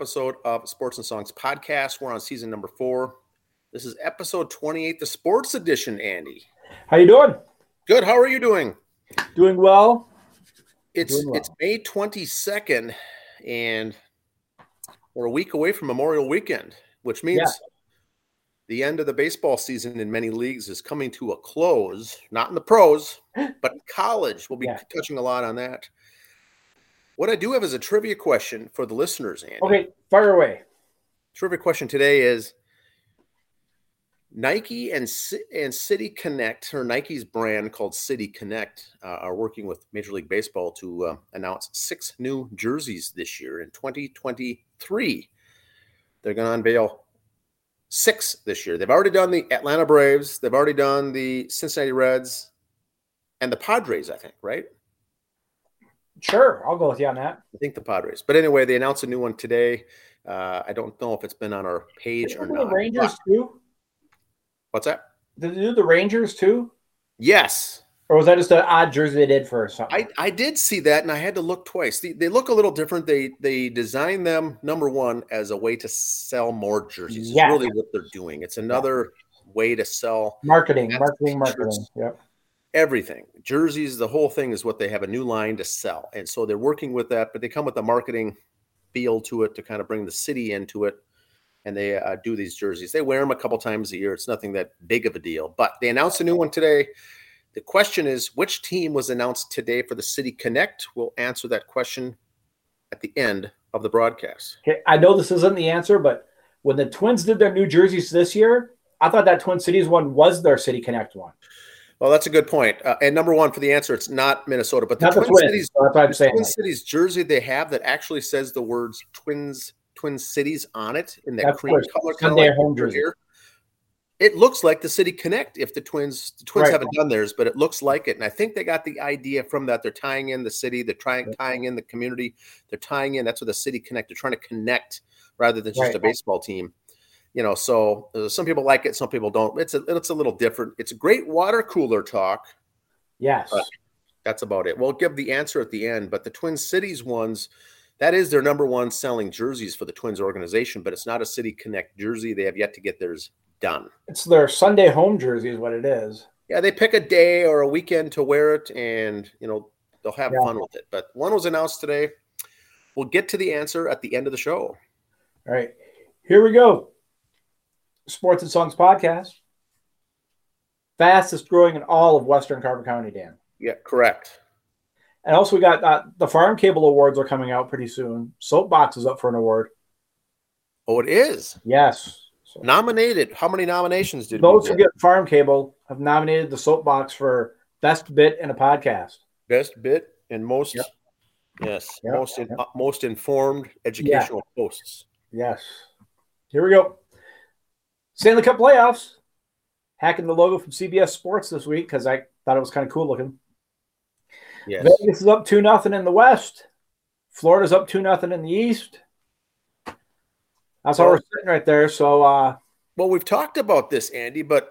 episode of Sports and Songs podcast. We're on season number four. This is episode 28, the sports edition, Andy. How you doing? Good. How are you doing? Doing well. It's Doing well. it's May 22nd, and we're a week away from Memorial Weekend, which means Yeah. the end of the baseball season in many leagues is coming to a close. Not in the pros, but college. We'll be Yeah. touching a lot on that. What I do have is a trivia question for the listeners, Andy. Okay, fire away. trivia question today is Nike and and City Connect, or Nike's brand called City Connect, uh, are working with Major League Baseball to uh, announce six new jerseys this year in 2023. They're going to unveil six this year. They've already done the Atlanta Braves, they've already done the Cincinnati Reds, and the Padres. I think, right? Sure, I'll go with you on that. I think the Padres. But anyway, they announced a new one today. Uh, I don't know if it's been on our page Did or do the not. Rangers but- too? What's that? Did they do the Rangers too? Yes, Or was that just an odd jersey they did for something? I, I did see that, and I had to look twice. They, they look a little different. They they designed them number one as a way to sell more jerseys. Yeah. Is really what they're doing. It's another way to sell marketing, marketing, marketing. Yep. Everything. Jerseys, the whole thing is what they have a new line to sell, and so they're working with that. But they come with a marketing feel to it to kind of bring the city into it, and they uh, do these jerseys. They wear them a couple times a year. It's nothing that big of a deal. But they announced a new one today. The question is, which team was announced today for the City Connect? We'll answer that question at the end of the broadcast. Okay, I know this isn't the answer, but when the Twins did their new jerseys this year, I thought that Twin Cities one was their City Connect one. Well, that's a good point. Uh, and number one for the answer, it's not Minnesota, but the Not the Twin. Cities so that's what I'm the saying. Twin Cities jersey they have that actually says the words Twins Twin Cities on it in that cream color, kind of home jersey. here. It looks like the City Connect if the Twins the Twins Right. haven't done theirs, but it looks like it. And I think they got the idea from that. They're tying in the city, they're trying tying in the community, they're tying in. That's what the City Connect. They're trying to connect rather than just Right. a baseball team. You know, so uh, some people like it, some people don't. It's a it's a little different. It's a great water cooler talk Yes. That's about it. We'll give the answer at the end, but the Twin Cities ones, that is their number one selling jerseys for the Twins organization, but it's not a City Connect jersey. They have yet to get theirs done. It's their Sunday home jersey, is what it is. Yeah, they pick a day or a weekend to wear it and, you know, they'll have Yeah. fun with it. But one was announced today. We'll get to the answer at the end of the show. All right. Here we go. Sports and Songs podcast. Fastest growing in all of Western Carver County, Dan. Yeah, correct. And also, we got uh, the Farm Cable Awards are coming out pretty soon. Soapbox is up for an award. Oh, it is. Yes. So Nominated. How many nominations did those we who get? Farm Cable have nominated the Soapbox for Best Bit in a Podcast. Best bit and most Yep. yes, Yep, most in, yep. uh, most informed educational posts. Yes. Here we go. Stanley Cup playoffs. Hacking the logo from CBS Sports this week because I thought it was kind of cool looking. Yes. Vegas is up two nothing in the West. Florida's up two nothing in the East. That's how Well- we're sitting right there. So uh Well, we've talked about this, Andy, but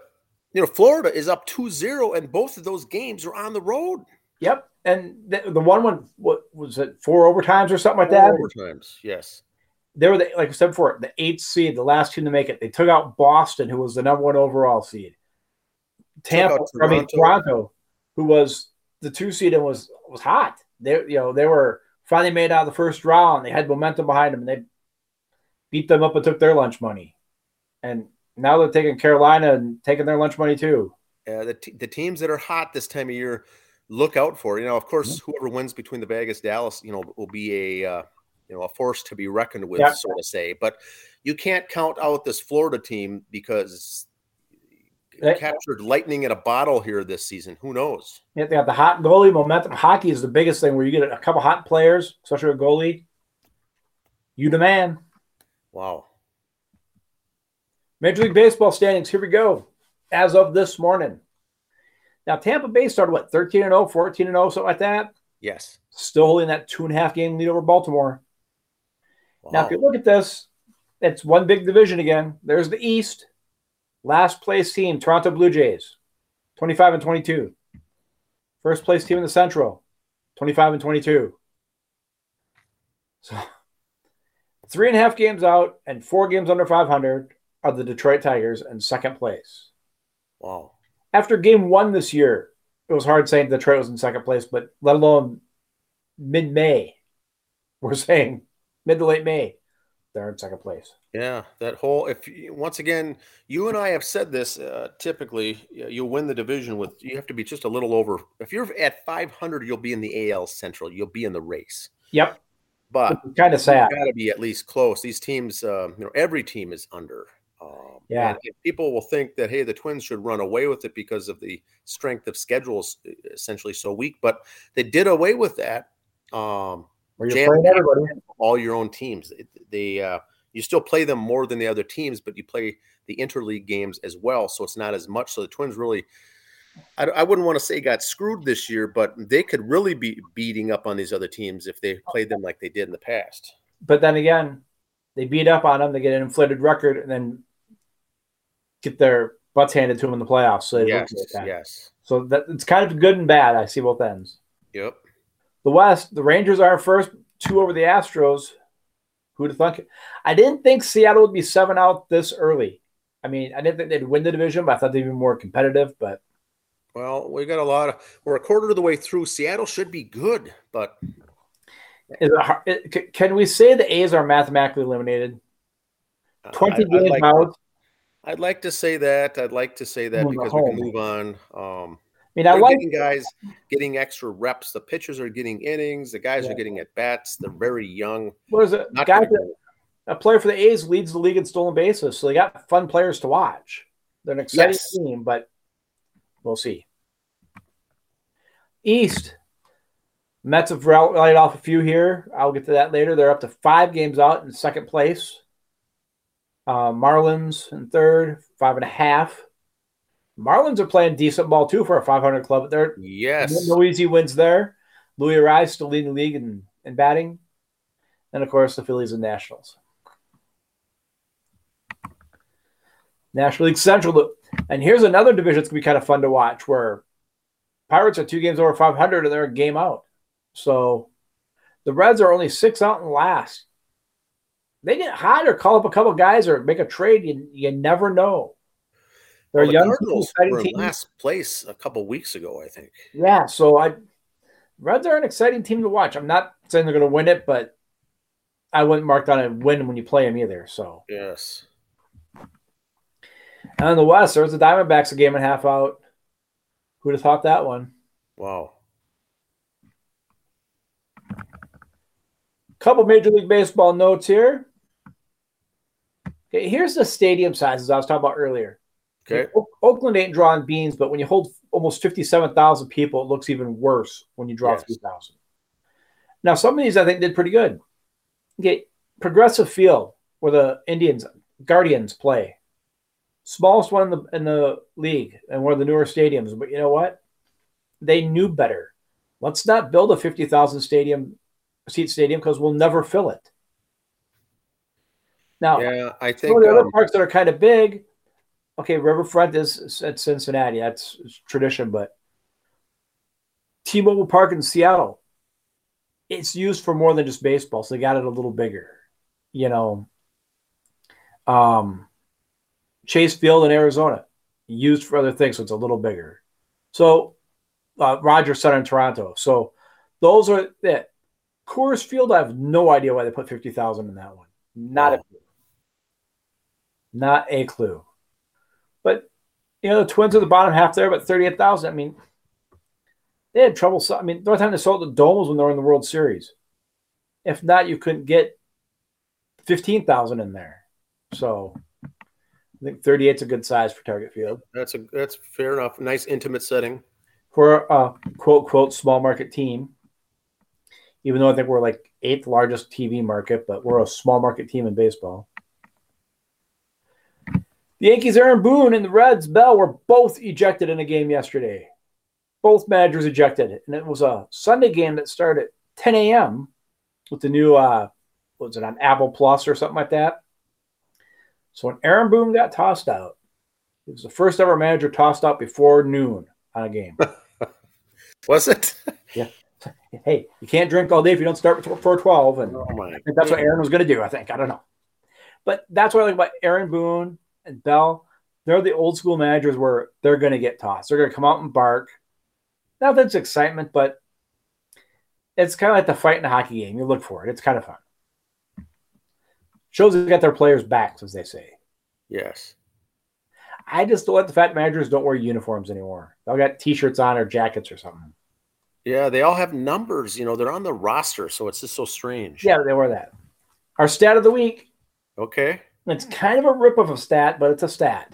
you know, Florida is up 2-0 and both of those games are on the road. yep. And the, the one one what was it four overtimes or something like that? Four overtimes. Yes. They were the, like I said before, the eighth seed, the last team to make it. They took out Boston, who was the number one overall seed. Tampa, I mean Toronto. Who was the two seed and was was hot. They you know they were finally made out of the first round. They had momentum behind them, and they beat them up and took their lunch money. And now they're taking Carolina and taking their lunch money too. Uh, the, t- the teams that are hot this time of year, look out for. You know, of course, whoever wins between the Vegas, Dallas, you know, will be a uh, you know a force to be reckoned with, Yeah. so to say. But you can't count out this Florida team because They- captured lightning in a bottle here this season. Who knows? Yeah, they have the hot goalie momentum. Hockey is the biggest thing where you get a couple hot players, especially a goalie. You the man. Wow. Major League Baseball standings. Here we go. As of this morning. Now, Tampa Bay started what, 13 and 0, 14 and 0, something like that. Yes. Still holding that two and a half game lead over Baltimore. Now, if you look at this, it's one big division again. There's the East. Last place team, Toronto Blue Jays, 25 and 22. First place team in the Central, 25 and 22. So Three and a half games out and four games under 500 are the Detroit Tigers in second place. Wow. After game one this year, it was hard saying Detroit was in second place, but let alone mid May, we're saying mid to late May, they're in second place. Yeah, that whole if once again, you and I have said this. Uh, typically, you'll win the division with you have to be just a little over. If you're at 500, you'll be in the AL Central. You'll be in the race. Yep. But kind of sad. Got to be at least close. These teams, uh, you know, every team is under. Um, yeah. People will think that hey, the Twins should run away with it because of the strength of schedules, essentially so weak. But they did away with that. Um, Where you're playing everybody. All your own teams. They uh, you still play them more than the other teams, but you play the interleague games as well, so it's not as much. So the Twins really, I, I wouldn't want to say got screwed this year, but they could really be beating up on these other teams if they played them like they did in the past. But then again, they beat up on them, they get an inflated record, and then get their butts handed to them in the playoffs. So yes, yes. So that it's kind of good and bad. I see both ends. Yep. The West, the Rangers are first, two over the Astros. Who'd have thunk it? I didn't think Seattle would be seven out this early. I mean, I didn't think they'd win the division, but I thought they'd be more competitive. But well, we got a lot of. We're a quarter of the way through. Seattle should be good, but is it, can we say the A's are mathematically eliminated? Twenty games like, out. I'd like to say that. I'd like to say that because we can move on. Um, mean, I like guys getting extra reps. The pitchers are getting innings. The guys yeah. are getting at bats. They're very young. What is it? Guys that, a player for the A's leads the league in stolen bases, so they got fun players to watch. They're an exciting yes. team, but we'll see. East Mets have rallied off a few here. I'll get to that later. They're up to five games out in second place. Uh, Marlins in third, five and a half. Marlins are playing decent ball too for a 500 club. They're yes, no easy wins there. Luis Arraez still leading the league in, in batting, and of course the Phillies and Nationals. National League Central, and here's another division that's gonna be kind of fun to watch where Pirates are two games over 500 and they're a game out. So the Reds are only six out and last. They get hot or call up a couple guys or make a trade. You, you never know. They're well, the young Cardinals were in last place a couple weeks ago, I think. Yeah, so I Reds are an exciting team to watch. I'm not saying they're going to win it, but I wouldn't mark down a win when you play them either. So yes. And in the West, there's the Diamondbacks a game and a half out. Who'd have thought that one? Wow. Couple Major League Baseball notes here. Okay, here's the stadium sizes I was talking about earlier. Okay. Oakland ain't drawing beans, but when you hold almost 57,000 people, it looks even worse when you draw yes. 3,000. Now, some of these I think did pretty good. Okay, Progressive Field, where the Indians, Guardians play. Smallest one in the, in the league and one of the newer stadiums. But you know what? They knew better. Let's not build a 50,000 stadium seat stadium because we'll never fill it. Now, yeah, I think some of the um, other parks that are kind of big, okay, Riverfront is at Cincinnati. That's tradition, but T-Mobile Park in Seattle, it's used for more than just baseball, so they got it a little bigger. You know, um, Chase Field in Arizona, used for other things, so it's a little bigger. So, uh, Rogers Center in Toronto. So, those are it. Coors Field, I have no idea why they put fifty thousand in that one. Not wow. a clue. Not a clue. But you know, the Twins are the bottom half there, but thirty-eight thousand. I mean, they had trouble. I mean, the only time they sold the dome was when they were in the World Series. If not, you couldn't get fifteen thousand in there. So I think 38 is a good size for Target Field. That's a that's fair enough. Nice intimate setting for a quote quote small market team. Even though I think we're like eighth largest TV market, but we're a small market team in baseball. The Yankees, Aaron Boone, and the Reds, Bell, were both ejected in a game yesterday. Both managers ejected, and it was a Sunday game that started at 10 a.m. with the new, uh, was it on Apple Plus or something like that? So when Aaron Boone got tossed out, it was the first ever manager tossed out before noon on a game. was it? yeah. Hey, you can't drink all day if you don't start before 12. And Oh my! I think that's what Aaron was going to do, I think. I don't know. But that's what I like about Aaron Boone and Bell. They're the old school managers where they're going to get tossed. They're going to come out and bark. Now that's excitement, but it's kind of like the fight in a hockey game. You look for it. It's kind of fun. Shows they got their players' backs, as they say. Yes. I just don't like the fat managers don't wear uniforms anymore. They'll got t-shirts on or jackets or something. Yeah, they all have numbers. You know, they're on the roster, so it's just so strange. Yeah, they wear that. Our stat of the week. Okay. It's kind of a rip of a stat, but it's a stat.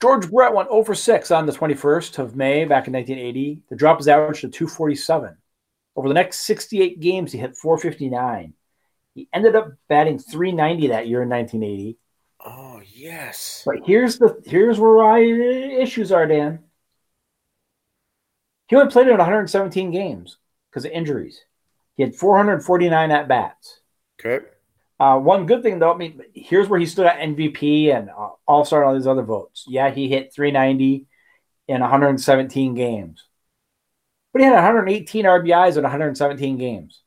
George Brett went 0 for 6 on the 21st of May back in 1980. The drop was averaged to 247. Over the next 68 games, he hit 459. He ended up batting 390 that year in 1980. Oh yes. But here's the here's where my issues are, Dan. He only played in 117 games because of injuries. He had 449 at bats. Okay. Uh, one good thing though, I mean, here's where he stood at MVP and uh, All Star and all these other votes. Yeah, he hit 390 in 117 games, but he had 118 RBIs in 117 games.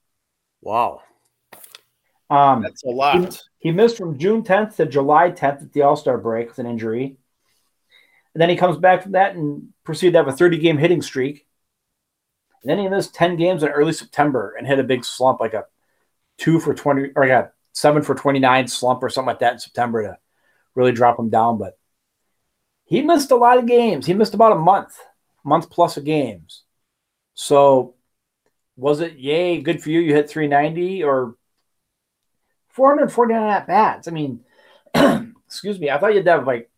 Wow. Um, That's a lot. he missed from June 10th to July 10th at the All Star break with an injury, and then he comes back from that and proceeded to have a 30 game hitting streak. And then he missed 10 games in early September and hit a big slump, like a two for 20 or yeah, seven for 29 slump or something like that in September to really drop him down. But he missed a lot of games. He missed about a month, month plus of games. So was it yay, good for you? You hit 390 or 449 at bats? I mean, excuse me, I thought you'd have like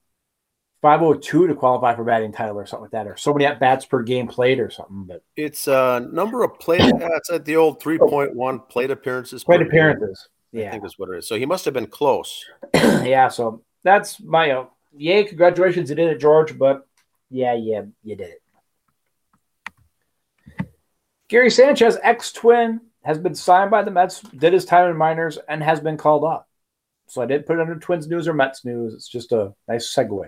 502 to qualify for batting title or something like that, or so many at bats per game played or something. But It's uh number of plate. It's at the old three point one plate appearances. plate per appearances. I think is what it is. So he must have been close. yeah, so that's my uh, yay, congratulations, you did it, George. But yeah, yeah, you did it. Gary Sanchez, ex twin, has been signed by the Mets, did his time in minors, and has been called up. So I didn't put it under Twins news or Mets news. It's just a nice segue.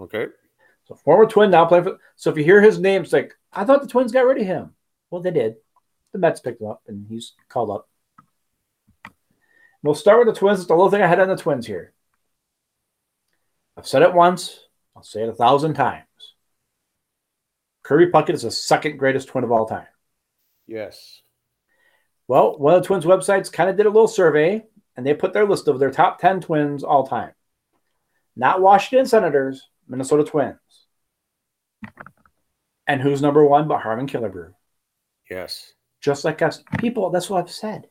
Okay. So former twin now playing for. So if you hear his name, it's like I thought the Twins got rid of him. Well, they did. The Mets picked him up, and he's called up. We'll start with the Twins. It's the little thing I had on the Twins here. I've said it once. I'll say it a thousand times. Kirby Puckett is the second greatest twin of all time. Yes. Well, one of the Twins websites kind of did a little survey, and they put their list of their top 10 Twins all time. Not Washington Senators, Minnesota Twins. And who's number one but Harmon Killebrew? Yes. Just like us. People, that's what I've said.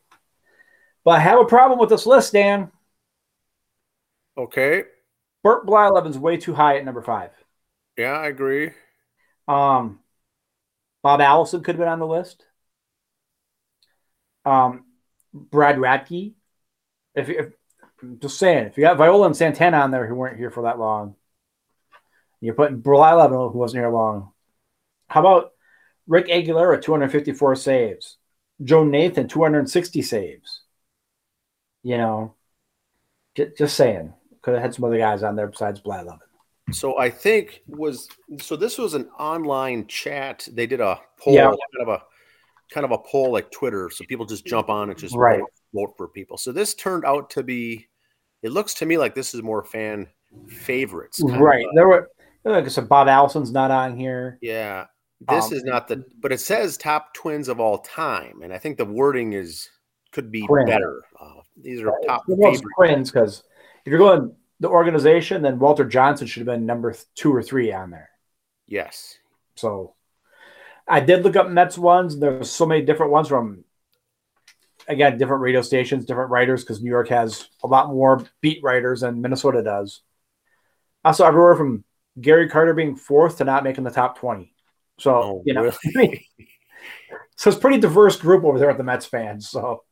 But I have a problem with this list, Dan. Okay. Burt Blyleven's way too high at number five. Yeah, I agree. Um, Bob Allison could have been on the list. Um, Brad Radke. If, if I'm just saying, if you got Viola and Santana on there who weren't here for that long, you're putting Blyleven who wasn't here long. How about Rick Aguilera, 254 saves? Joe Nathan, 260 saves. You know, just, just saying. Could have had some other guys on there besides Blyleven. So I think was so this was an online chat. They did a poll, Yeah. kind of a kind of a poll like Twitter. So people just jump on and just Right. vote, vote for people. So this turned out to be it looks to me like this is more fan favorites. of Right. There were, like said, Bob Allison's not on here. yeah. This Um, is not the but it says top twins of all time. And I think the wording is could be Twin. better. Uh, these are top favorites. Twins because if you're going the organization, then Walter Johnson should have been number two or three on there. Yes. So I did look up Mets ones. There's so many different ones from again different radio stations, different writers because New York has a lot more beat writers than Minnesota does. Also, everywhere from Gary Carter being fourth to not making the top twenty. So Oh, you know, really? so it's pretty diverse group over there at the Mets fans. So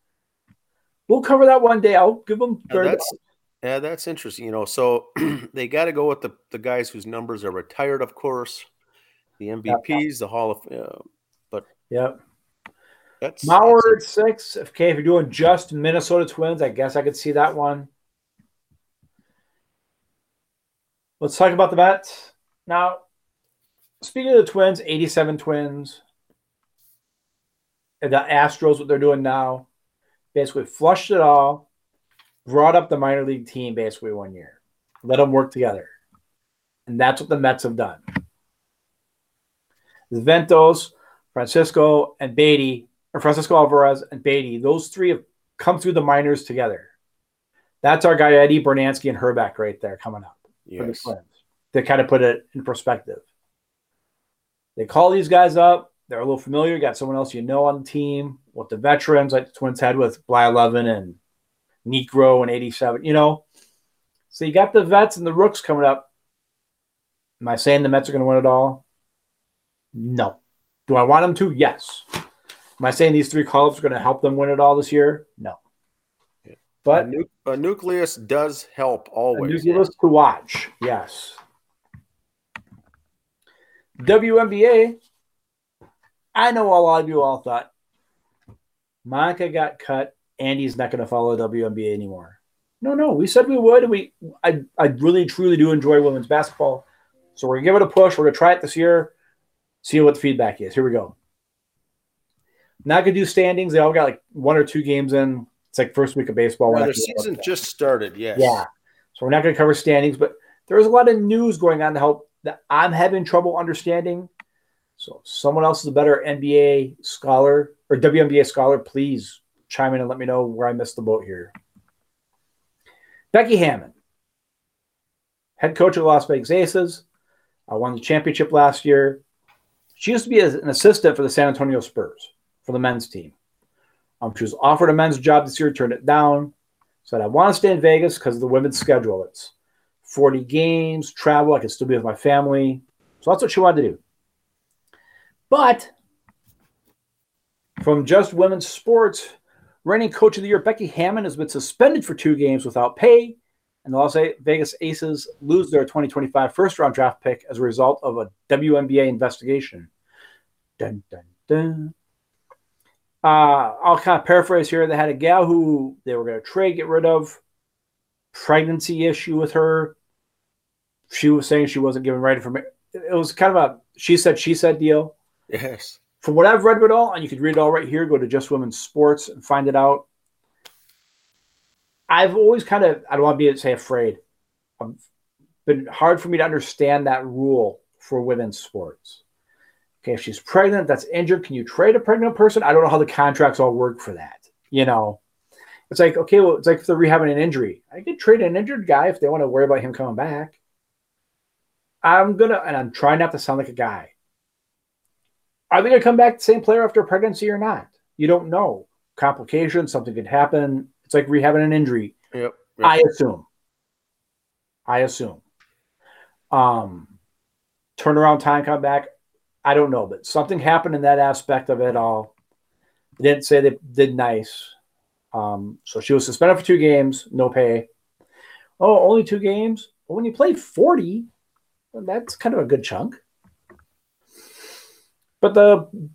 we'll cover that one day. I'll give them. Yeah, that's yeah, that's interesting. You know, so they got to go with the the guys whose numbers are retired, of course, the MVPs, the Hall of. Uh, Yep. that's Mauer at six. Okay, if you're doing just Minnesota Twins, I guess I could see that one. Let's talk about the Mets. Now, speaking of the Twins, 87 Twins. the Astros, what they're doing now, basically flushed it all, brought up the minor league team basically one year, let them work together. And that's what the Mets have done. The Vientos, Francisco, and Baty, or Francisco Alvarez and Baty, those three have come through the minors together. That's our guy Eddie Brunansky and Hrbek right there coming up Yes. for the Twins. To kind of put it in perspective. They call these guys up. They're a little familiar. Got someone else you know on the team. What the veterans like the Twins had with Blyleven and Niekro and 87, you know. So you got the vets and the rooks coming up. Am I saying the Mets are going to win it all? No. Do I want them to? Yes. Am I saying these three call-ups are going to help them win it all this year? No. a, But nu- a nucleus does help a always. nucleus to watch. Yes. WNBA. I know a lot of you all thought Monika got cut. Andy's not going to follow WNBA anymore. No, no, we said we would. And we, I, I really truly do enjoy women's basketball. So we're gonna give it a push. We're gonna try it this year. See what the feedback is. Here we go. Not gonna do standings. They all got like one or two games in. It's like first week of baseball. Their season just started. Yes. Yeah. So we're not going to cover standings, but there's a lot of news going on to help that I'm having trouble understanding. So someone else is a better NBA scholar or WNBA scholar, please chime in and let me know where I missed the boat here. Becky Hammon, head coach of the Las Vegas Aces, uh, won the championship last year. She used to be an assistant for the San Antonio Spurs for the men's team. Um, she was offered a men's job this year, turned it down. Said, I want to stay in Vegas because of the women's schedule. It's 40 games, travel. I can still be with my family. So that's what she wanted to do. But from just women's sports, reigning coach of the year, Becky Hammon has been suspended for two games without pay. And the Las Vegas Aces lose their 2025 first round draft pick as a result of a WNBA investigation. Dun, dun, dun. Uh, I'll kind of paraphrase here. They had a gal who they were going to trade, get rid of, pregnancy issue with her. She was saying she wasn't given right information. It was kind of a she said, she said deal. Yes. From what I've read of it all, and you can read it all right here, go to Just Women's Sports and find it out. I've always kind of, I don't want to be say afraid. It's been hard for me to understand that rule for women's sports. Okay, if she's pregnant, that's injured. Can you trade a pregnant person? I don't know how the contracts all work for that. You know, it's like, okay, well, it's like if they're rehabbing an injury. I could trade an injured guy if they want to worry about him coming back. I'm going to, and I'm trying not to sound like a guy. Are they going to come back the same player after pregnancy or not? You don't know. Complications, something could happen. It's like rehabbing an injury. Yep. yep. I assume. I assume. Um, turnaround time come back. I don't know, but something happened in that aspect of it all. They didn't say they did nice. Um, so she was suspended for two games, no pay. Oh, only two games? Well, when you play 40, well, that's kind of a good chunk. But the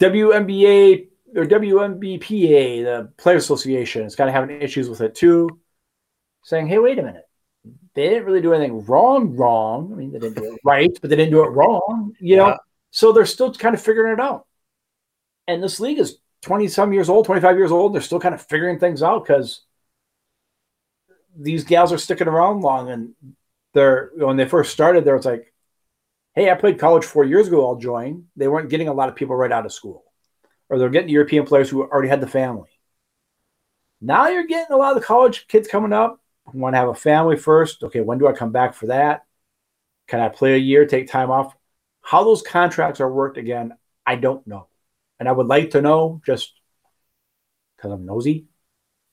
WNBA or WNBPA, the Player Association, is kind of having issues with it too, saying, hey, wait a minute. They didn't really do anything wrong, wrong. I mean, they didn't do it right, but they didn't do it wrong, you know? Yeah. So they're still kind of figuring it out. And this league is 20 some years old, 25 years old. They're still kind of figuring things out because these gals are sticking around long. And they're, when they first started, there was like, hey, I played college four years ago, I'll join. They weren't getting a lot of people right out of school, or they're getting European players who already had the family. Now you're getting a lot of the college kids coming up who want to have a family first. Okay, when do I come back for that? Can I play a year, take time off? How those contracts are worked again, I don't know. And I would like to know just because I'm nosy.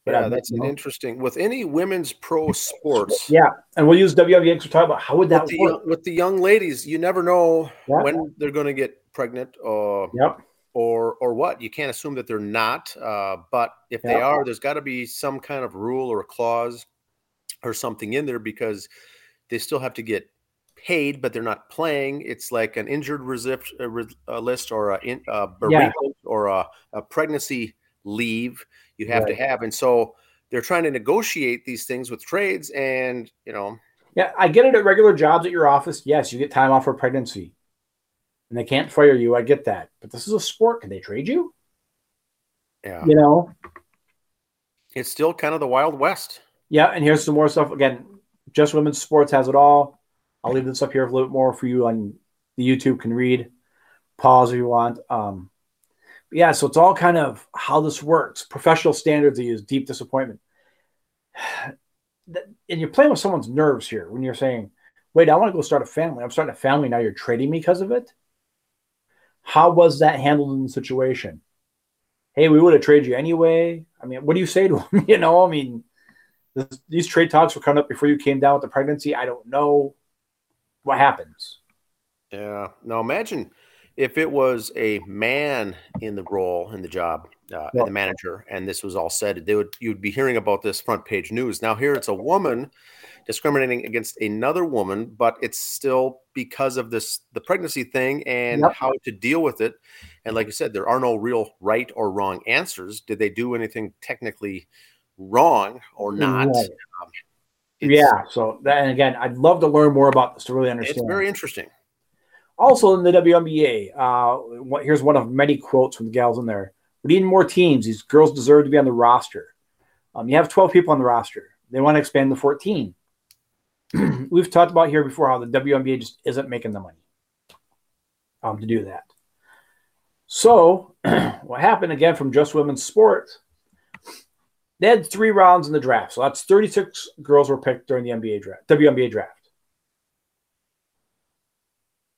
But Yeah, that's an interesting. With any women's pro sports, Yeah, and we'll use WNBA to talk about how would that with the, work. with the young ladies, you never know Yeah. when they're going to get pregnant or Yep. or or what. You can't assume that they're not. Uh, but if they are, there's got to be some kind of rule or a clause or something in there because they still have to get paid, but they're not playing. It's like an injured resip, uh, uh, list or a, in, a bereavement or a, a pregnancy leave you have Right. to have, and so they're trying to negotiate these things with trades, and you know, Yeah, I get it at regular jobs at your office. Yes, you get time off for pregnancy. And they can't fire you. I get that. But this is a sport. Can they trade you? Yeah. You know, it's still kind of the Wild West. Yeah, and here's some more stuff. Again, just women's sports has it all. I'll leave this up here a little bit more for you on the YouTube can read. Pause if you want. Um, yeah, so it's all kind of how this works. Professional standards use deep disappointment. And you're playing with someone's nerves here when you're saying, wait, I want to go start a family. I'm starting a family. Now you're trading me because of it. How was that handled in the situation? Hey, we would have traded you anyway. I mean, what do you say to them? you know, I mean, this, these trade talks were coming up before you came down with the pregnancy. I don't know what happens. Yeah. Now imagine if it was a man in the role in the job, uh, the manager, and this was all said, they would you'd be hearing about this front page news. Now here it's a woman discriminating against another woman, but it's still because of this the pregnancy thing and yep. how to deal with it. And like you said, there are no real right or wrong answers. Did they do anything technically wrong or not? Right. Um, yeah. So that, and again, I'd love to learn more about this to really understand. It's very interesting. Also in the WNBA, uh, here's one of many quotes from the gals in there. We need more teams. These girls deserve to be on the roster. Um, you have 12 people on the roster. They want to expand to 14. We've talked about here before how the WNBA just isn't making the money um, to do that. So, what happened again from Just Women's Sports? They had three rounds in the draft. So that's 36 girls were picked during the NBA draft, WNBA draft.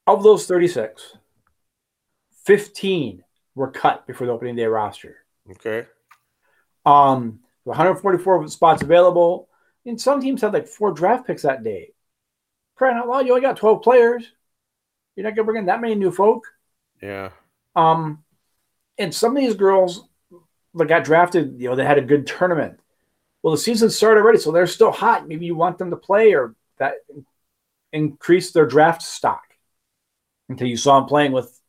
Of those 36, 15 were cut before the opening day roster. Okay. Um, 144 spots available. And some teams had like four draft picks that day. Crying out loud, you only got 12 players. You're not gonna bring in that many new folk. Yeah. Um, and some of these girls that got drafted, you know, they had a good tournament. Well, the season started already, so they're still hot. Maybe you want them to play or that increase their draft stock until you saw him playing with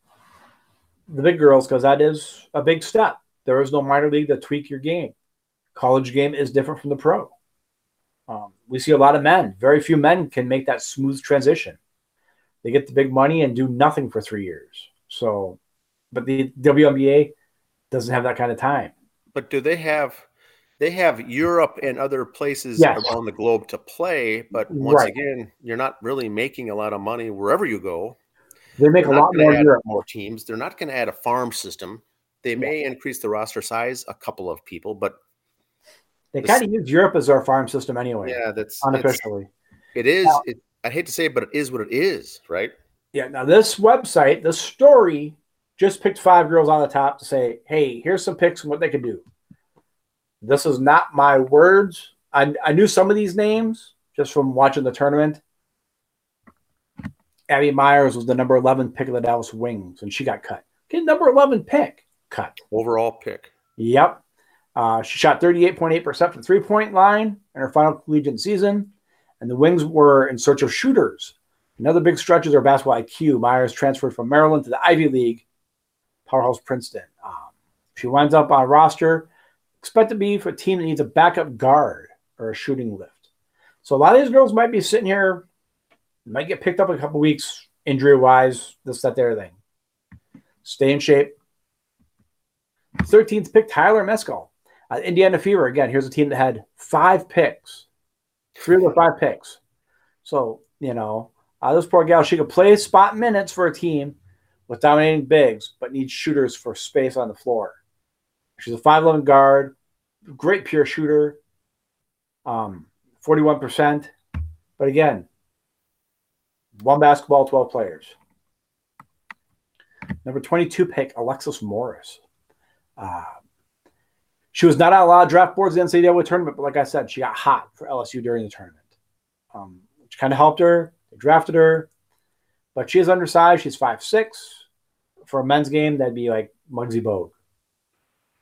the big girls because that is a big step. There is no minor league to tweak your game. College game is different from the pro. Um, we see a lot of men. Very few men can make that smooth transition. They get the big money and do nothing for three years. So, but the WNBA doesn't have that kind of time. But do they have? They have Europe and other places yes. around the globe to play, but once right. again, you're not really making a lot of money wherever you go. They make They're a lot more Europe. more teams. They're not going to add a farm system. They may increase the roster size a couple of people, but they kind of use Europe as our farm system anyway. Yeah, that's unofficially. It is. Now, it, I hate to say it, but it is what it is, right? Yeah. Now this website, this story, just picked five girls on the top to say, "Hey, here's some picks and what they could do." This is not my words. I, I knew some of these names just from watching the tournament. Abby Meyers was the number 11 pick of the Dallas Wings, and she got cut. Okay, number 11 pick cut. Overall pick. Yep. Uh, she shot 38.8% from three point line in her final collegiate season, and the Wings were in search of shooters. Another big stretch is her basketball IQ. Meyers transferred from Maryland to the Ivy League, powerhouse Princeton. Um, she winds up on a roster, expect to be for a team that needs a backup guard or a shooting lift. So a lot of these girls might be sitting here might get picked up in a couple weeks, injury wise, this, that, there thing. Stay in shape. 13th pick, Taylor Mikesell. Uh, Indiana Fever, again, here's a team that had five picks, three of the five picks. So, you know, uh, this poor gal, she could play spot minutes for a team with dominating bigs, but needs shooters for space on the floor. She's a 5'11 guard, great pure shooter, um, 41%. But again, one basketball, 12 players. Number 22 pick, Alexis Morris. Uh, she was not on a lot of draft boards in the NCAA tournament, but like I said, she got hot for LSU during the tournament, um, which kind of helped her. They drafted her, but she is undersized. She's five six. For a men's game, that'd be like Muggsy Bogue.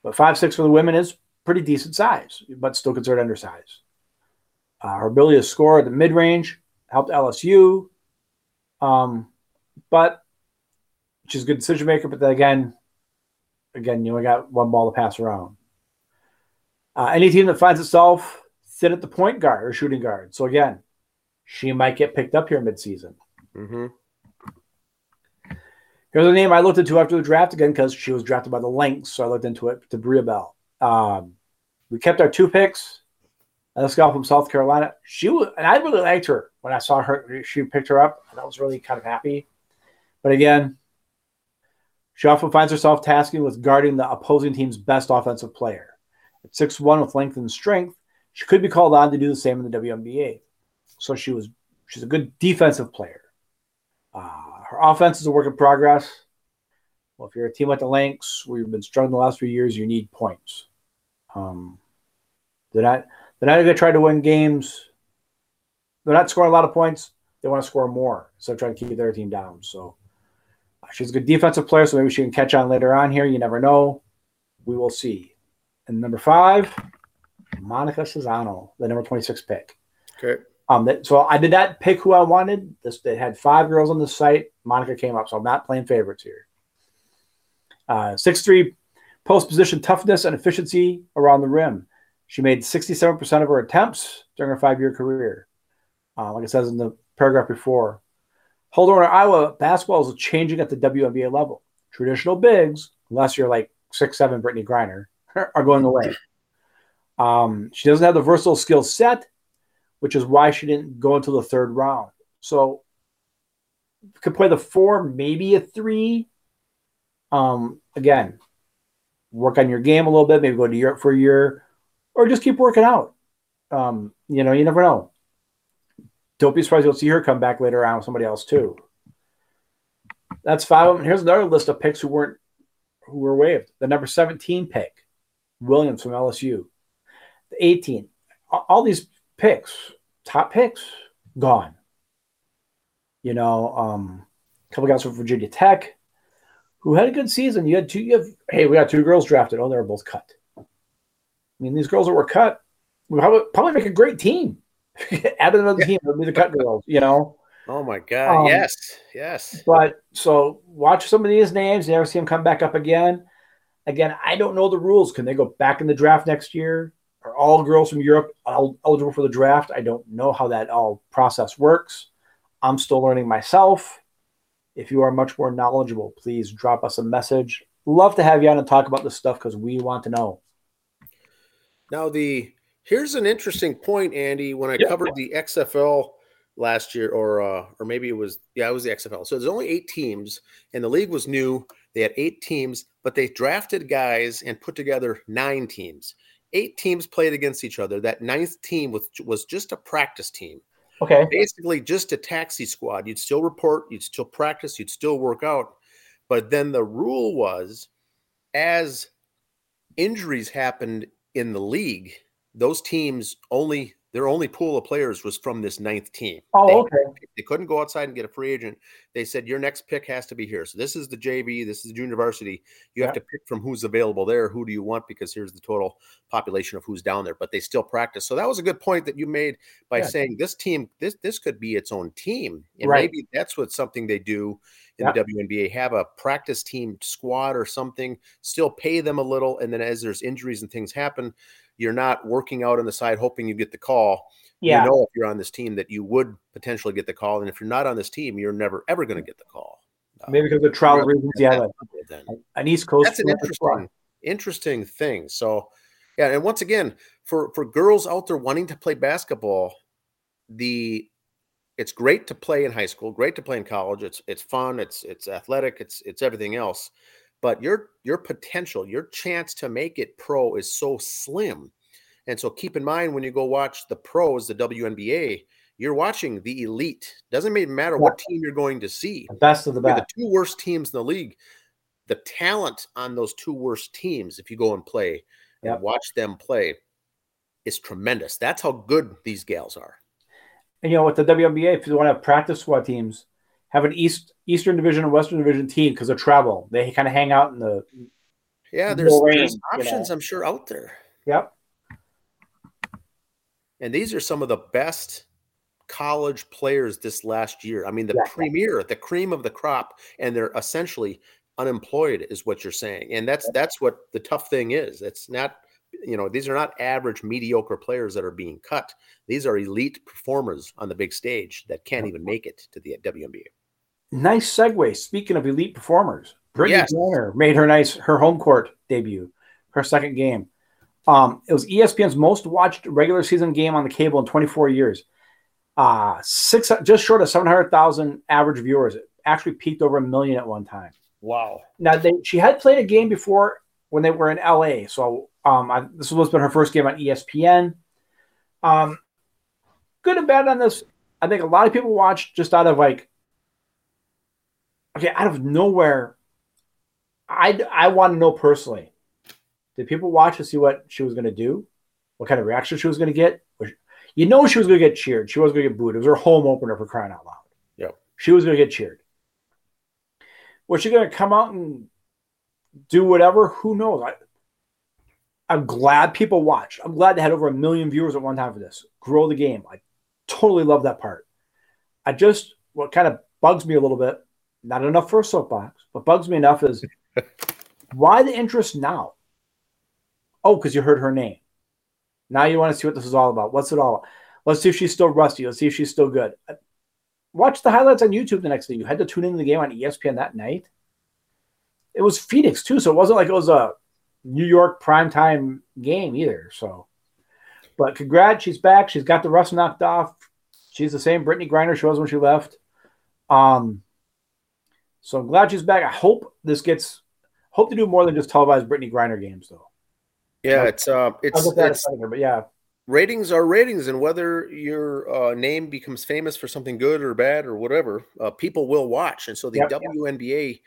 But five six for the women is pretty decent size, but still considered undersized. Uh, her ability to score at the mid range helped LSU. Um, but she's a good decision maker. But then again, again, you only got one ball to pass around. Uh, any team that finds itself thin at the point guard or shooting guard. So again, she might get picked up here midseason. Mm-hmm. Here's a name I looked into after the draft again because she was drafted by the Lynx, so I looked into it to Brea Beal. Um, we kept our two picks. Let's go from South Carolina. She was, and I really liked her when I saw her. She picked her up, and I was really kind of happy. But again, she often finds herself tasking with guarding the opposing team's best offensive player. At six one with length and strength, she could be called on to do the same in the WNBA. So she was she's a good defensive player. Uh, her offense is a work in progress. Well, if you're a team like the Lynx, where you've been struggling the last few years, you need points. Um, they're not they're not going to try to win games. They're not scoring a lot of points. They want to score more, so trying to keep their team down. So uh, she's a good defensive player, so maybe she can catch on later on here. You never know. We will see. And number five, Monika Czinano, the number 26 pick. Okay. Um, that, so I did not pick who I wanted. This they had five girls on the site. Monika came up, so I'm not playing favorites here. Uh, six three post position toughness and efficiency around the rim. She made 67% of her attempts during her five year career. Uh, like it says in the paragraph before. Holder in Iowa, basketball is changing at the WNBA level. Traditional bigs, unless you're like six seven Brittney Griner, are going away. Um, she doesn't have the versatile skill set which is why she didn't go into the third round. So could play the four, maybe a three. Um, again, work on your game a little bit, maybe go to Europe for a year, or just keep working out. Um, you know, you never know. Don't be surprised you'll see her come back later on with somebody else too. That's five of them. Here's another list of picks who weren't who were waived. The number 17 pick, Williams from LSU. The 18. All these picks, top picks, gone. You know, um, a couple guys from Virginia Tech who had a good season. You had two, you have, hey, we got two girls drafted. Oh, they were both cut. I mean, these girls that were cut would probably make a great team. Add another team, would be the cut girls, you know? Oh my God. Um, yes. Yes. But so watch some of these names. You never see them come back up again. Again, I don't know the rules. Can they go back in the draft next year? are all girls from Europe eligible for the draft? I don't know how that all process works. I'm still learning myself. If you are much more knowledgeable, please drop us a message. Love to have you on and talk about this stuff because we want to know. Now, the here's an interesting point, Andy. When I yep. covered the XFL last year, or uh, or maybe it was yeah, it was the XFL. So there's only eight teams, and the league was new. They had eight teams, but they drafted guys and put together nine teams eight teams played against each other. That ninth team was was just a practice team. Okay. Basically, just a taxi squad. You'd still report, you'd still practice, you'd still work out. But then the rule was as injuries happened in the league, those teams only their only pool of players was from this ninth team. Oh, they, okay. They couldn't go outside and get a free agent. They said your next pick has to be here. So this is the JV, this is junior varsity. You yeah. have to pick from who's available there. Who do you want? Because here's the total population of who's down there. But they still practice. So that was a good point that you made by yeah. saying this team, this this could be its own team, and right. maybe that's what something they do in yeah. the WNBA. Have a practice team squad or something. Still pay them a little, and then as there's injuries and things happen you're not working out on the side hoping you get the call. Yeah. You know, if you're on this team, that you would potentially get the call, and if you're not on this team, you're never ever going to get the call. Uh, Maybe because of travel reasons. Yeah, then. an East Coast. That's an interesting, interesting thing. So, yeah, and once again, for for girls out there wanting to play basketball, the it's great to play in high school, great to play in college. It's it's fun, it's it's athletic, it's it's everything else but your your potential, your chance to make it pro is so slim. And so keep in mind when you go watch the pros, the WNBA, you're watching the elite. Doesn't even matter what team you're going to see. The best of the best. The two worst teams in the league. The talent on those two worst teams, if you go and play yep. and watch them play, is tremendous. That's how good these gals are. And you know, with the WNBA, if you want to have practice squad teams, have an East Eastern Division and Western Division team because of travel. They kind of hang out in the yeah. There's, rain, there's options know. I'm sure out there. Yep. And these are some of the best college players this last year. I mean, the yeah. premier, the cream of the crop, and they're essentially unemployed, is what you're saying. And that's that's what the tough thing is. It's not you know these are not average mediocre players that are being cut these are elite performers on the big stage that can't even make it to the WNBA nice segue. Speaking of elite performers, Brittney Yes. Griner made her nice her home court debut, her second game. Um, it was ESPN's most watched regular season game on the cable in 24 years. Uh, six just short of 700,000 average viewers. It actually peaked over a million at one time. Wow. Now they she had played a game before when they were in LA. So um, I, this was been her first game on ESPN. Um, good and bad on this. I think a lot of people watched just out of like, okay, out of nowhere. I I want to know personally. Did people watch to see what she was going to do? What kind of reaction she was going to get? You know she was going to get cheered. She was going to get booed. It was her home opener for crying out loud. Yep. She was going to get cheered. Was she going to come out and do whatever? Who knows? I, I'm glad people watched. I'm glad they had over a million viewers at one time for this. Grow the game. I totally love that part. I just, what kind of bugs me a little bit, not enough for a soapbox, but bugs me enough is why the interest now? Oh, because you heard her name. Now you want to see what this is all about. What's it all about? Let's see if she's still rusty. Let's see if she's still good. Watch the highlights on YouTube the next day. You had to tune into the game on ESPN that night. It was Phoenix too, so it wasn't like it was a New York primetime game either. So, but congrats, she's back. She's got the rust knocked off. She's the same Brittney Griner she was when she left. Um, so I'm glad she's back. I hope this gets. Hope to do more than just televised Brittney Griner games, though. Yeah, it's uh, it's, get that in a it's but yeah, ratings are ratings, and whether your uh, name becomes famous for something good or bad or whatever, uh, people will watch. And so the Yep, yep. WNBA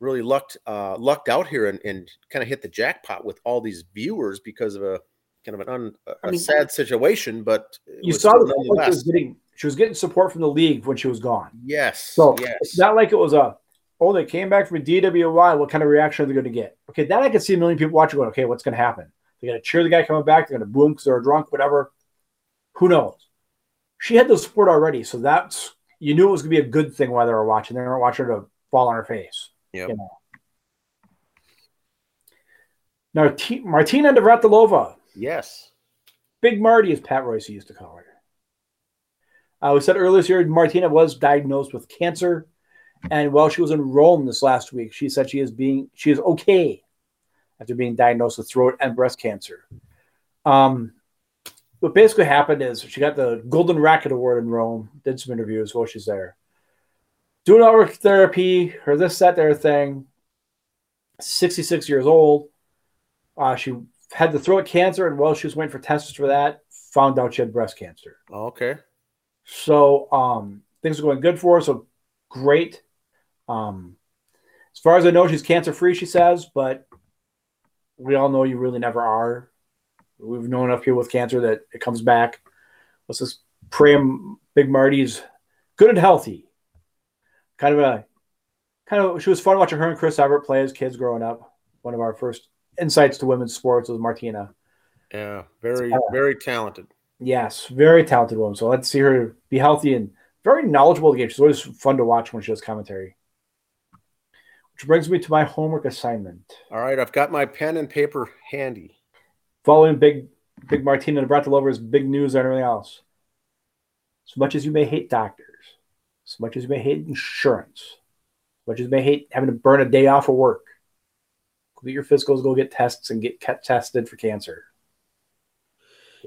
really lucked uh, lucked out here and, and kind of hit the jackpot with all these viewers because of a kind of an un, a, I mean, sad situation, but you saw the that she nonetheless. was getting she was getting support from the league when she was gone. Yes, So yes, it's not like it was a oh they came back from DWI. What kind of reaction are they going to get? Okay, then I could see a million people watching going, okay, what's going to happen? They're going to cheer the guy coming back. They're going to boo him because they're drunk, whatever. Who knows? She had the support already, so that's you knew it was going to be a good thing while they were watching. They weren't watching her to fall on her face. Yep. You know. Now, T- Martina Navratilova, yes. Big Marty, as Pat Royce used to call her. Uh, we said earlier this year, Martina was diagnosed with cancer, and while she was in Rome this last week, she said she is being she is okay after being diagnosed with throat and breast cancer. Um, what basically happened is she got the Golden Racket Award in Rome, did some interviews while she's there, doing her therapy, her this, that, there thing. 66 years old. Uh, she had the throat cancer, and while she was waiting for tests for that, found out she had breast cancer. Okay. So um, things are going good for her. So great. Um, as far as I know, she's cancer free. She says, but we all know you really never are. We've known enough people with cancer that it comes back. Let's just pray Big Marty's good and healthy. Kind of a kind of. She was fun watching her and Chris Evert play as kids growing up. One of our first insights to women's sports was Martina. Yeah, very, Uh, very talented. Yes, very talented woman. So let's see her be healthy and very knowledgeable of the game. She's always fun to watch when she does commentary. Which brings me to my homework assignment. All right, I've got my pen and paper handy. Following big big Martina Navratilova is big news and everything else. As much as you may hate doctors, as much as you may hate insurance, as much as you may hate having to burn a day off of work, go get your physicals, go get tests and get tested for cancer.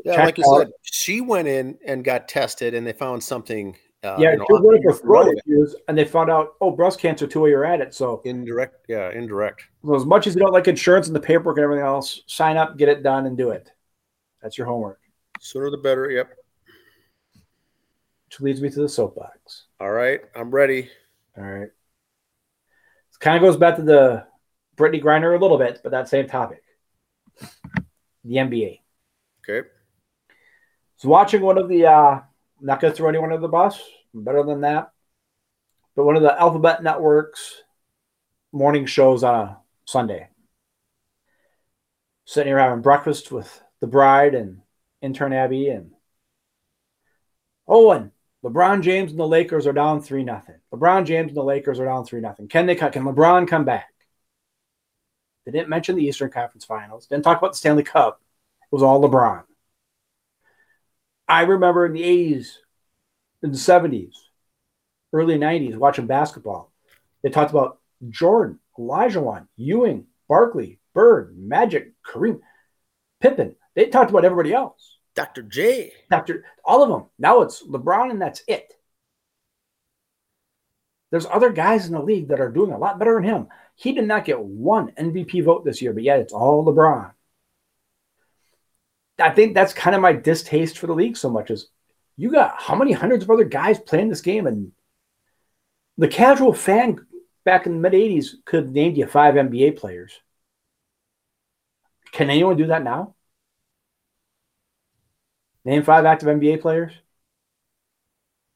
Yeah, Check like you said, she went in and got tested, and they found something. Uh, yeah, you know, throat issues, and they found out, oh, breast cancer too you're at it. So indirect. Yeah, indirect. So as much as you don't like insurance and the paperwork and everything else, sign up, get it done, and do it. That's your homework. Sooner the better. Yep. Which leads me to the soapbox. All right, I'm ready. All right. It kind of goes back to the Brittney Griner a little bit, but that same topic. The NBA. Okay. So watching one of the uh I'm not gonna throw anyone under the bus, I'm better than that. But one of the Alphabet Network's morning shows on a Sunday. Sitting here having breakfast with the bride and intern Abby and Owen. LeBron James and the Lakers are down three nothing. LeBron James and the Lakers are down three nothing. Can they cut? Can LeBron come back? They didn't mention the Eastern Conference Finals. Didn't talk about the Stanley Cup. It was all LeBron. I remember in the 80s, in the 70s, early 90s watching basketball. They talked about Jordan, Olajuwon, Ewing, Barkley, Bird, Magic, Kareem, Pippen. They talked about everybody else. Dr. J. Dr. All of them. Now it's LeBron and that's it. There's other guys in the league that are doing a lot better than him. He did not get one MVP vote this year, but yet it's all LeBron. I think that's kind of my distaste for the league so much is you got how many hundreds of other guys playing this game and the casual fan back in the mid 80s could have named you five NBA players. Can anyone do that now? Name five active NBA players.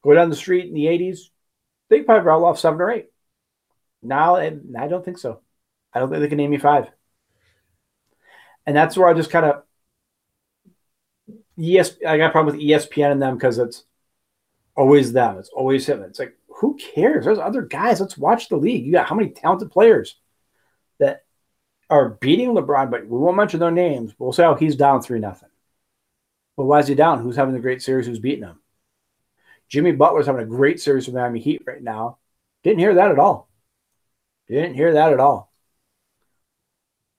Go down the street in the 80s, they probably rattle off seven or eight. Now, I don't think so. I don't think they can name me five. And that's where I just kind of yes, I got a problem with ESPN and them because it's always them. It's always him. It's like, who cares? There's other guys. Let's watch the league. You got how many talented players that are beating LeBron, but we won't mention their names. We'll say, oh, he's down three nothing. Well, why is he down? Who's having the great series? Who's beating him? Jimmy Butler's having a great series with Miami Heat right now. Didn't hear that at all. Didn't hear that at all.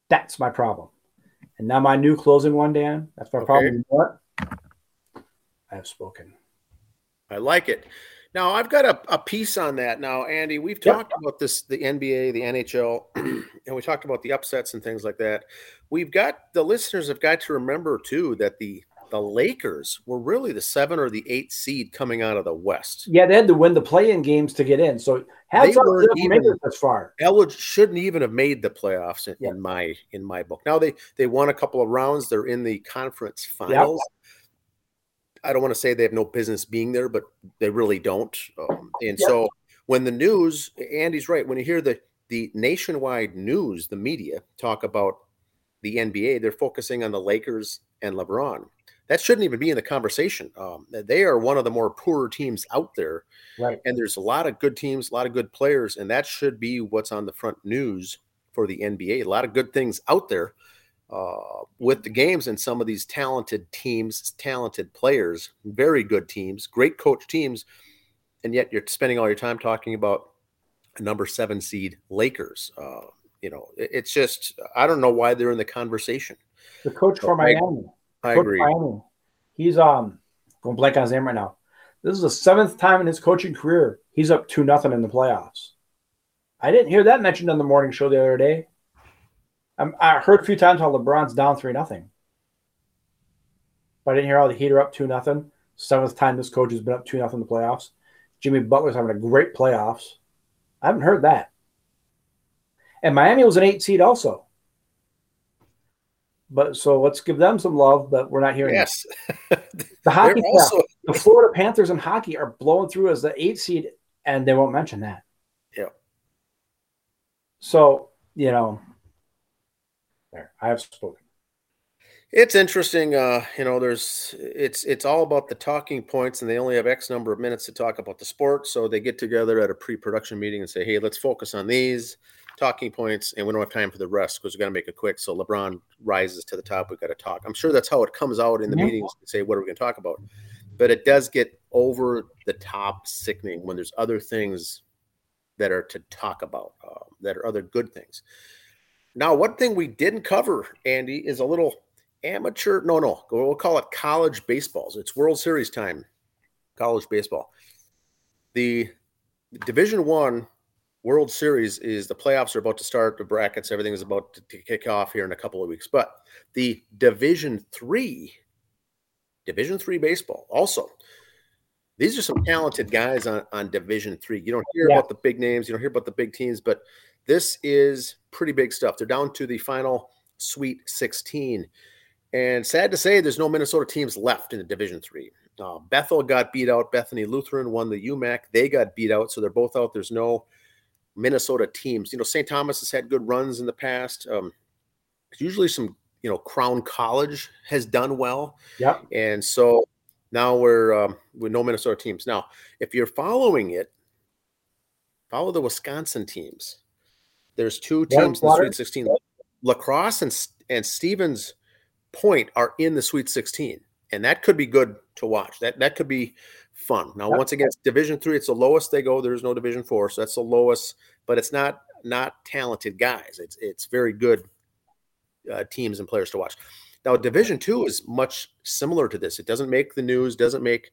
That's my problem. And now my new closing one, Dan. That's my okay. problem. What? I have spoken. I like it. Now I've got a, a piece on that. Now, Andy, we've talked yep. about this, the NBA, the NHL, and we talked about the upsets and things like that. We've got the listeners have got to remember too that the the Lakers were really the seven or the eight seed coming out of the West. Yeah, they had to win the play-in games to get in. So they weren't even as far. Elig- shouldn't even have made the playoffs in, yeah. in, my in my book. Now they they won a couple of rounds. They're in the conference finals. Yep. I don't want to say they have no business being there, but they really don't. Um, and yep. so when the news, Andy's right. When you hear the the nationwide news, the media talk about the NBA, they're focusing on the Lakers and LeBron that shouldn't even be in the conversation. Um, they are one of the more poorer teams out there, right? And there's a lot of good teams, a lot of good players, and that should be what's on the front news for the NBA. A lot of good things out there uh, with the games and some of these talented teams, talented players, very good teams, great coach teams, and yet you're spending all your time talking about a number seven seed Lakers. Uh, you know, it, it's just I don't know why they're in the conversation. The coach for Miami. I agree. Miami, he's um going blank on his name right now. This is the seventh time in his coaching career he's up two nothing in the playoffs. I didn't hear that mentioned on the morning show the other day. I'm, i heard a few times how LeBron's down three nothing, but I didn't hear how the Heat are up two nothing. Seventh time this coach has been up two nothing in the playoffs. Jimmy Butler's having a great playoffs. I haven't heard that. And Miami was an eight seed also. But so let's give them some love, but we're not hearing yes. the hockey also- the Florida Panthers in hockey are blowing through as the eight seed, and they won't mention that. Yeah. So, you know, there, I have spoken. It's interesting, uh, you know. There's it's it's all about the talking points, and they only have X number of minutes to talk about the sport. So they get together at a pre-production meeting and say, "Hey, let's focus on these talking points, and we don't have time for the rest because we got to make it quick. So LeBron rises to the top. We've got to talk. I'm sure that's how it comes out in the meetings to say, what are we going to talk about? But it does get over the top sickening when there's other things that are to talk about, uh, that are other good things. Now, one thing we didn't cover, Andy, is a little amateur. No, no, we'll call it college baseballs. It's World Series time, college baseball. The Division One World Series is the playoffs are about to start, the brackets, everything is about to, to kick off here in a couple of weeks. But the Division Three, Division Three baseball, also, these are some talented guys on, on Division Three. You don't hear yeah. about the big names, you don't hear about the big teams, but this is pretty big stuff. They're down to the final Sweet 16. And sad to say, there's no Minnesota teams left in the Division Three. Uh, Bethel got beat out. Bethany Lutheran won the UMAC. They got beat out, so they're both out. There's no Minnesota teams. You know, St. Thomas has had good runs in the past. Um, usually, some you know, Crown College has done well. Yeah, and so now we're um, with no Minnesota teams. Now, if you're following it, follow the Wisconsin teams. There's two teams in the Sweet 16. La Crosse and and Stevens Point are in the Sweet 16. and that could be good to watch. That that could be fun. Now, once again, it's Division three. It's the lowest they go. There's no Division four, so that's the lowest. But it's not not talented guys. It's it's very good uh, teams and players to watch. Now, Division two is much similar to this. It doesn't make the news, doesn't make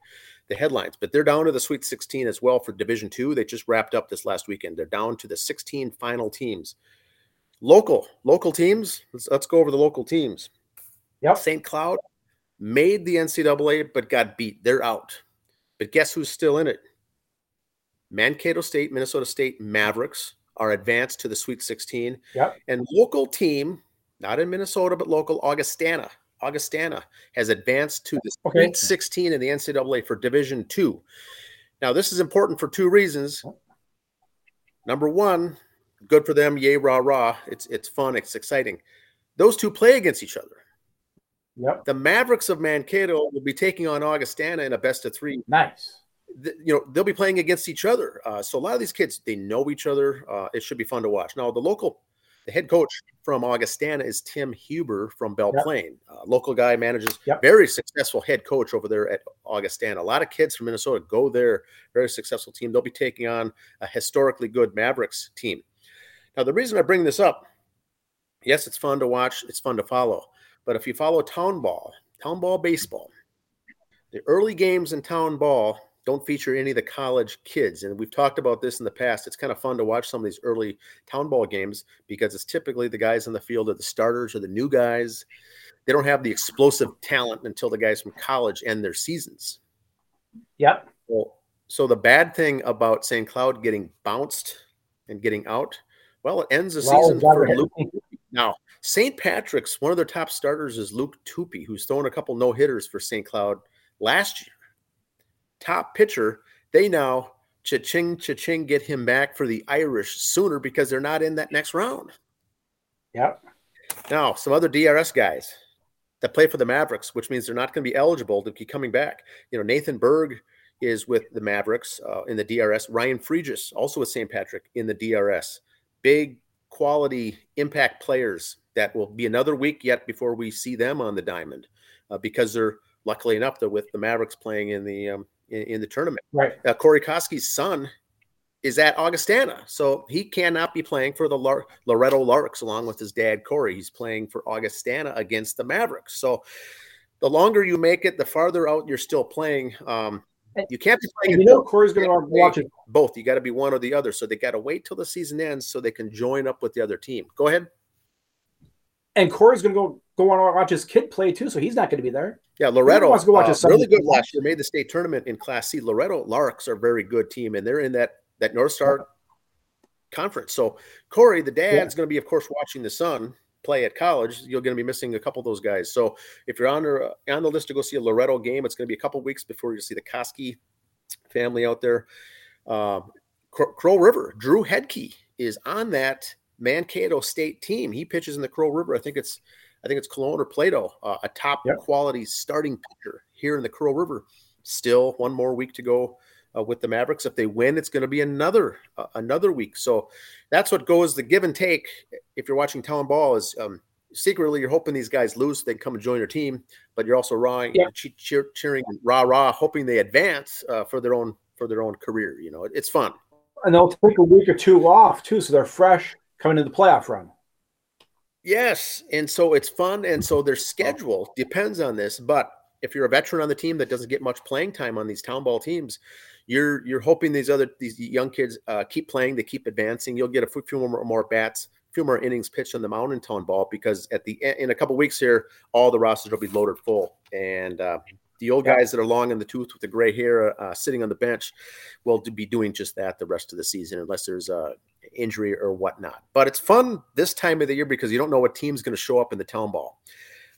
the headlines, but they're down to the Sweet 16 as well for Division two. They just wrapped up this last weekend. They're down to the 16 final teams. Local local teams. Let's let's go over the local teams. Yep. St. Cloud made the NCAA but got beat. They're out. But guess who's still in it? Mankato State, Minnesota State Mavericks are advanced to the Sweet 16. Yep. And local team, not in Minnesota, but local, Augustana. Augustana has advanced to the Okay. Sweet 16 in the NCAA for Division Two. Now, this is important for two reasons. Number one, good for them, yay, rah, rah. It's it's fun, it's exciting. Those two play against each other. Yep. The Mavericks of Mankato will be taking on Augustana in a best of three. Nice. Th- You know, they'll be playing against each other. Uh, so a lot of these kids, they know each other. Uh, it should be fun to watch. Now, the local, the head coach from Augustana is Tim Huber from Belle Yep. Plaine. Uh, local guy manages, Yep. very successful head coach over there at Augustana. A lot of kids from Minnesota go there. Very successful team. They'll be taking on a historically good Mavericks team. Now, the reason I bring this up, yes, it's fun to watch. It's fun to follow. But if you follow town ball, town ball baseball, the early games in town ball don't feature any of the college kids. And we've talked about this in the past. It's kind of fun to watch some of these early town ball games because it's typically the guys in the field are the starters or the new guys. They don't have the explosive talent until the guys from college end their seasons. Yep. Well, so the bad thing about St. Cloud getting bounced and getting out, well, it ends the season for Luke. Now, St. Patrick's, one of their top starters is Luke Tupy, who's thrown a couple no hitters for St. Cloud last year. Top pitcher, they now cha-ching, cha-ching, get him back for the Irish sooner because they're not in that next round. Yep. Now, some other DRS guys that play for the Mavericks, which means they're not going to be eligible to keep coming back. You know, Nathan Berg is with the Mavericks uh, in the DRS. Ryan Fregis, also with St. Patrick in the DRS. Big quality impact players that will be another week yet before we see them on the diamond uh, because they're luckily enough they're with the Mavericks playing in the um, in, in the tournament. Right. Uh, Corey Koski's son is at Augustana, so he cannot be playing for the Lar- Loretto Larks along with his dad Corey. He's playing for Augustana against the Mavericks. So the longer you make it, the farther out you're still playing. Um, you can't be playing you know both. Corey's going to watch it. both. You got to be one or the other. So they got to wait till the season ends so they can join up with the other team. Go ahead. And Corey's going to go go on and watch his kid play too, so he's not going to be there. Yeah, Loretto wants to go watch uh, his son really good last year. Made the state tournament in Class C. Loretto Larks are a very good team, and they're in that that North Star conference. So Corey, the dad's Yeah. going to be, of course, watching the son play at college. You're going to be missing a couple of those guys. So if you're on the on the list to go see a Loretto game, it's going to be a couple weeks before you see the Koski family out there. Um, Crow River, Drew Headkey is on that Mankato State team. He pitches in the Crow River. I think it's I think it's Cologne or Plato, uh, a top Yep. quality starting pitcher here in the Crow River. Still one more week to go uh, with the Mavericks. If they win, it's going to be another uh, another week. So that's what goes the give and take. If you're watching town ball, is um, secretly you're hoping these guys lose, they come and join your team, but you're also raw, Yeah. cheer, cheer, cheering rah rah, hoping they advance uh, for their own for their own career. You know, it, it's fun. And they'll take a week or two off too, so they're fresh coming into the playoff run. Yes, and so it's fun, and so their schedule depends on this. But if you're a veteran on the team that doesn't get much playing time on these town ball teams, you're you're hoping these other these young kids uh, keep playing, they keep advancing. You'll get a few more, more bats, a few more innings pitched on the mountain town ball because at the in a couple weeks here, all the rosters will be loaded full, and uh, the old guys that are long in the tooth with the gray hair uh, sitting on the bench will be doing just that the rest of the season, unless there's a injury or whatnot. But it's fun this time of the year because you don't know what team's going to show up in the town ball.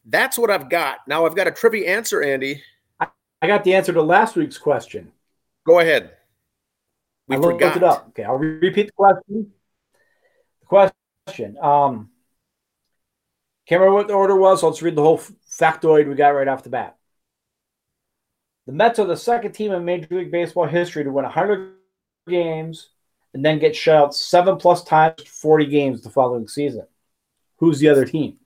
That's what I've got. Now I've got a trivia answer, Andy. I got the answer to last week's question. Go ahead. We I looked forgot. it up. Okay, I'll repeat the question. The question. Um, can't remember what the order was, so let's read the whole factoid we got right off the bat. The Mets are the second team in Major League Baseball history to win 100 games and then get shut out seven plus times 40 games the following season. Who's the other team?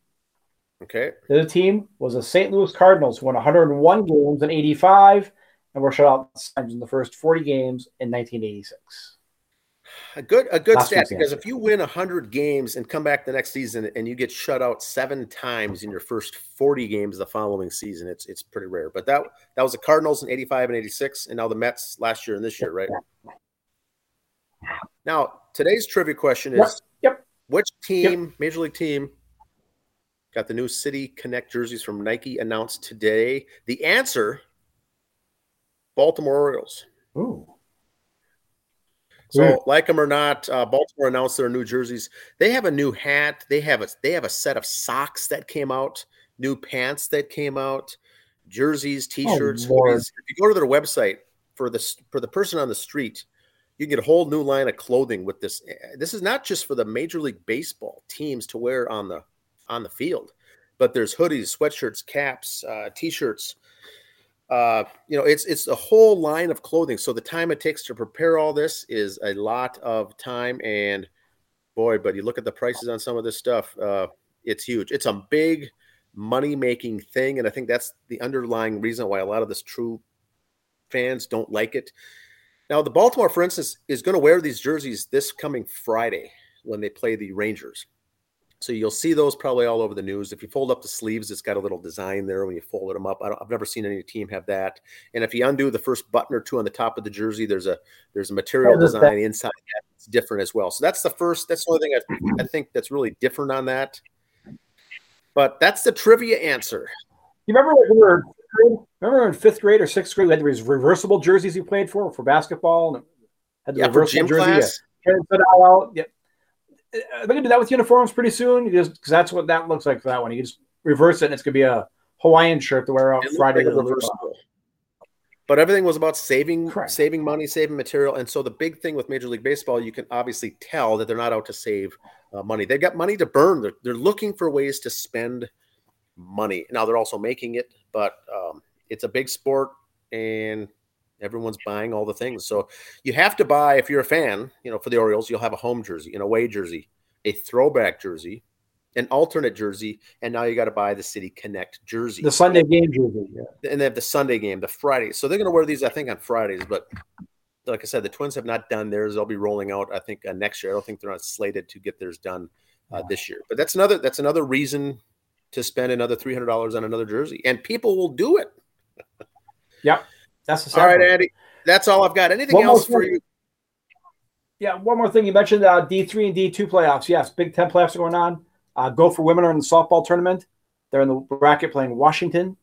Okay. The other team was the St. Louis Cardinals, who won 101 games in 85 and were shut out in the first 40 games in 1986. A good a good Last stat because if you win 100 games and come back the next season and you get shut out 7 times in your first 40 games the following season it's it's pretty rare. But that that was the Cardinals in 85 and 86 and now the Mets last year and this year, right? Now, today's trivia question is Yep, yep. which team, major league team got the new City Connect jerseys from Nike announced today? The answer Baltimore Orioles. Ooh. So, like them or not, uh, Baltimore announced their new jerseys. They have a new hat. They have a they have a set of socks that came out, new pants that came out, jerseys, t-shirts. Oh. If you go to their website for the for the person on the street, you can get a whole new line of clothing with this. Eh, This is not just for the Major League Baseball teams to wear on the on the field, but there's hoodies, sweatshirts, caps, uh, t-shirts uh, you know, it's it's a whole line of clothing. So the time it takes to prepare all this is a lot of time. And boy, but you look at the prices on some of this stuff, uh, it's huge. It's a big money making thing, and I think that's the underlying reason why a lot of this true fans don't like it. Now, the Baltimore, for instance, is going to wear these jerseys this coming Friday when they play the Rangers. So you'll see those probably all over the news. If you fold up the sleeves, it's got a little design there when you fold them up. I have never seen any team have that. And if you undo the first button or two on the top of the jersey, there's a there's a material design inside that that's different as well. So that's the first. That's the only thing I, I think that's really different on that. But that's the trivia answer. You remember when we were grade? remember in fifth grade or sixth grade we had these reversible jerseys you played for for basketball and had the Yeah, reversible gym jersey. class. Yeah. Carried it all out. Yeah. Are gonna do that with uniforms pretty soon? You just because that's what that looks like for that one. You just reverse it and it's gonna be a Hawaiian shirt to wear out It Friday. like the reversible. But everything was about saving Correct. saving money, saving material. And so the big thing with Major League Baseball, you can obviously tell that they're not out to save uh, money. They've got money to burn. They're, they're looking for ways to spend money. Now they're also making it, but um, it's a big sport and everyone's buying all the things. So you have to buy, if you're a fan, you know, for the Orioles, you'll have a home jersey, an away jersey, a throwback jersey, an alternate jersey, and now you got to buy the City Connect jersey The Sunday game jersey. Yeah. and they have the Sunday game, the Friday. So they're going to wear these, I think, on Fridays. But like I said, the Twins have not done theirs. They'll be rolling out, I think, uh, next year. I don't think they're not slated to get theirs done uh, this year. But that's another that's another reason to spend another three hundred dollars on another jersey, and people will do it. Yep. That's the All right. Andy, that's all I've got. Anything One else for thing. you? Yeah, one more thing. You mentioned uh, D3 and D2 playoffs. Yes, Big Ten playoffs are going on. Uh, Gopher Women are in the softball tournament. They're in the bracket playing Washington.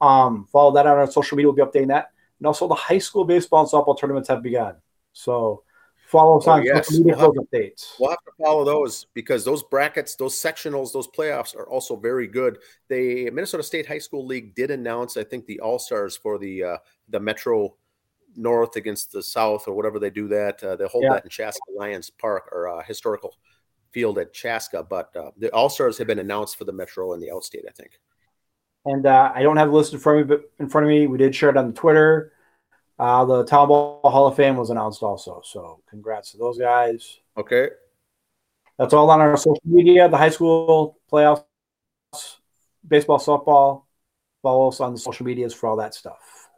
Um, follow that on social media. We'll be updating that. And also, the high school baseball and softball tournaments have begun. So follow us Oh, on yes. social media We'll for updates. We'll have to follow those because those brackets, those sectionals, those playoffs are also very good. The Minnesota State High School League did announce, I think, the All Stars for the uh, the Metro North against the South or whatever they do that. Uh, they hold Yeah. that in Chaska Lions Park or uh, historical field at Chaska. But uh, the All Stars have been announced for the Metro and the Outstate, I think. And uh, I don't have the list in front of me, but in front of me, we did share it on Twitter. Uh, the Town Ball Hall of Fame was announced also. So congrats to those guys. Okay. That's all on our social media, the high school playoffs, baseball, softball. Follow us on the social medias for all that stuff.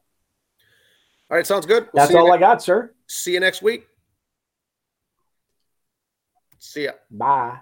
All right. Sounds good. We'll That's all ne- I got, sir. See you next week. See ya. Bye.